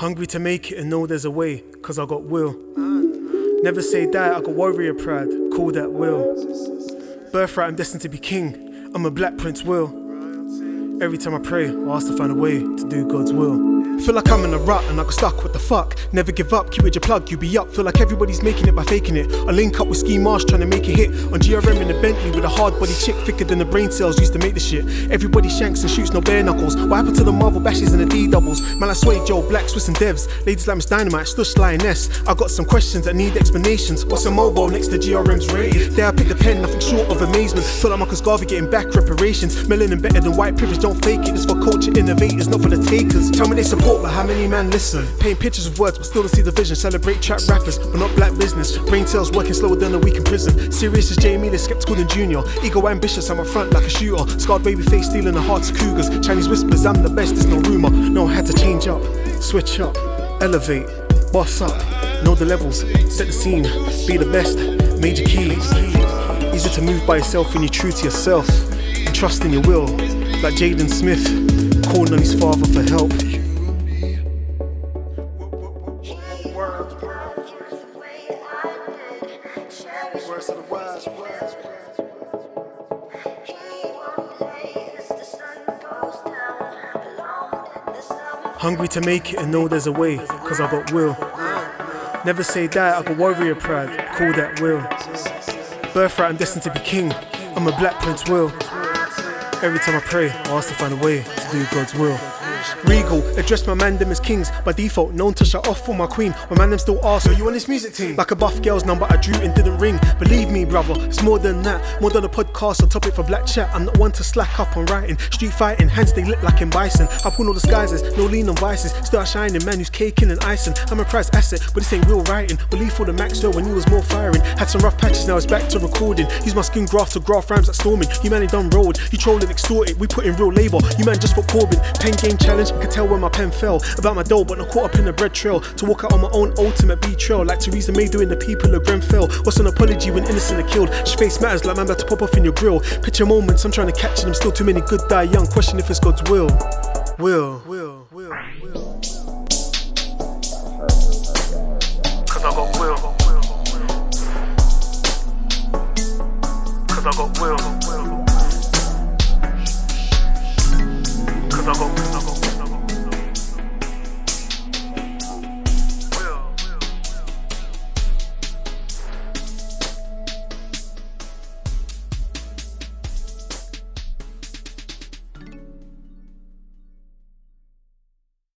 Hungry to make it and know there's a way, cause I got will. Never say die, I got warrior pride, call that will. Birthright, I'm destined to be king, I'm a black prince will. Every time I pray, I ask to find a way to do God's will. Feel like I'm in a rut and I got stuck, what the fuck? Never give up, keep with your plug, you be up. Feel like everybody's making it by faking it. I link up with Ski Marsh trying to make a hit. On GRM in a Bentley with a hard body chick thicker than the brain cells used to make the shit. Everybody shanks and shoots, no bare knuckles. What happened to the Marvel bashes and the D doubles? Man, I sway Joe, Black, Swiss and Devs. Ladies like Miss Dynamite, Stush Lioness. I got some questions that need explanations. What's a mobile next to GRM's raid? There I picked the pen, nothing short of amazement. Feel like Marcus Garvey getting back reparations. Melanin better than white privilege, don't fake it. It's for culture innovators, not for the takers. Tell me they support, but how many man listen? Paint pictures of words, but still don't see the vision. Celebrate trap rappers, but not black business. Brain cells working slower than a week in prison. Serious as JME, the skeptical than Junior. Ego ambitious, I'm up front like a shooter. Scarred baby face stealing the hearts of cougars. Chinese whispers, I'm the best, there's no rumor. No, I had to change up, switch up, elevate, boss up. Know the levels, set the scene, be the best. Major keys. Easy to move by yourself when you're true to yourself. And trust in your will, like Jaden Smith, calling on his father for help. Hungry to make it and know there's a way, cause I got will. Never say die, I got warrior pride, call that will. Birthright, I'm destined to be king, I'm a black prince will. Every time I pray, I ask to find a way to do God's will. Regal, address my man them as kings. By default, known to shut off for my queen. My man them still ask, are you on this music team? Like a buff girl's number I drew and didn't ring. Believe me, brother, it's more than that. More than a podcast or topic for black chat. I'm not one to slack up on writing. Street fighting, hands they lit like in bison. I pull no disguises, no lean on vices. Still shining, man who's caking and icing. I'm a prize asset, but this ain't real writing. Believe for the max though when he was more firing. Had some rough patches, now it's back to recording. Use my skin graph to graph rhymes like storming. You man ain't done road, you trolling, extorted. We put in real labor. You man just for Corbin. Pen game challenge, could tell when my pen fell. About my dough, but not caught up in the bread trail. To walk out on my own ultimate betrayal, like Theresa May doing the people of Grenfell. What's an apology when innocent are killed? She face matters like man about to pop off in your grill. Picture moments, I'm trying to catch them. Still too many good die young. Question if it's God's will. Will, will, will, will. Cause I got will. Cause I got will.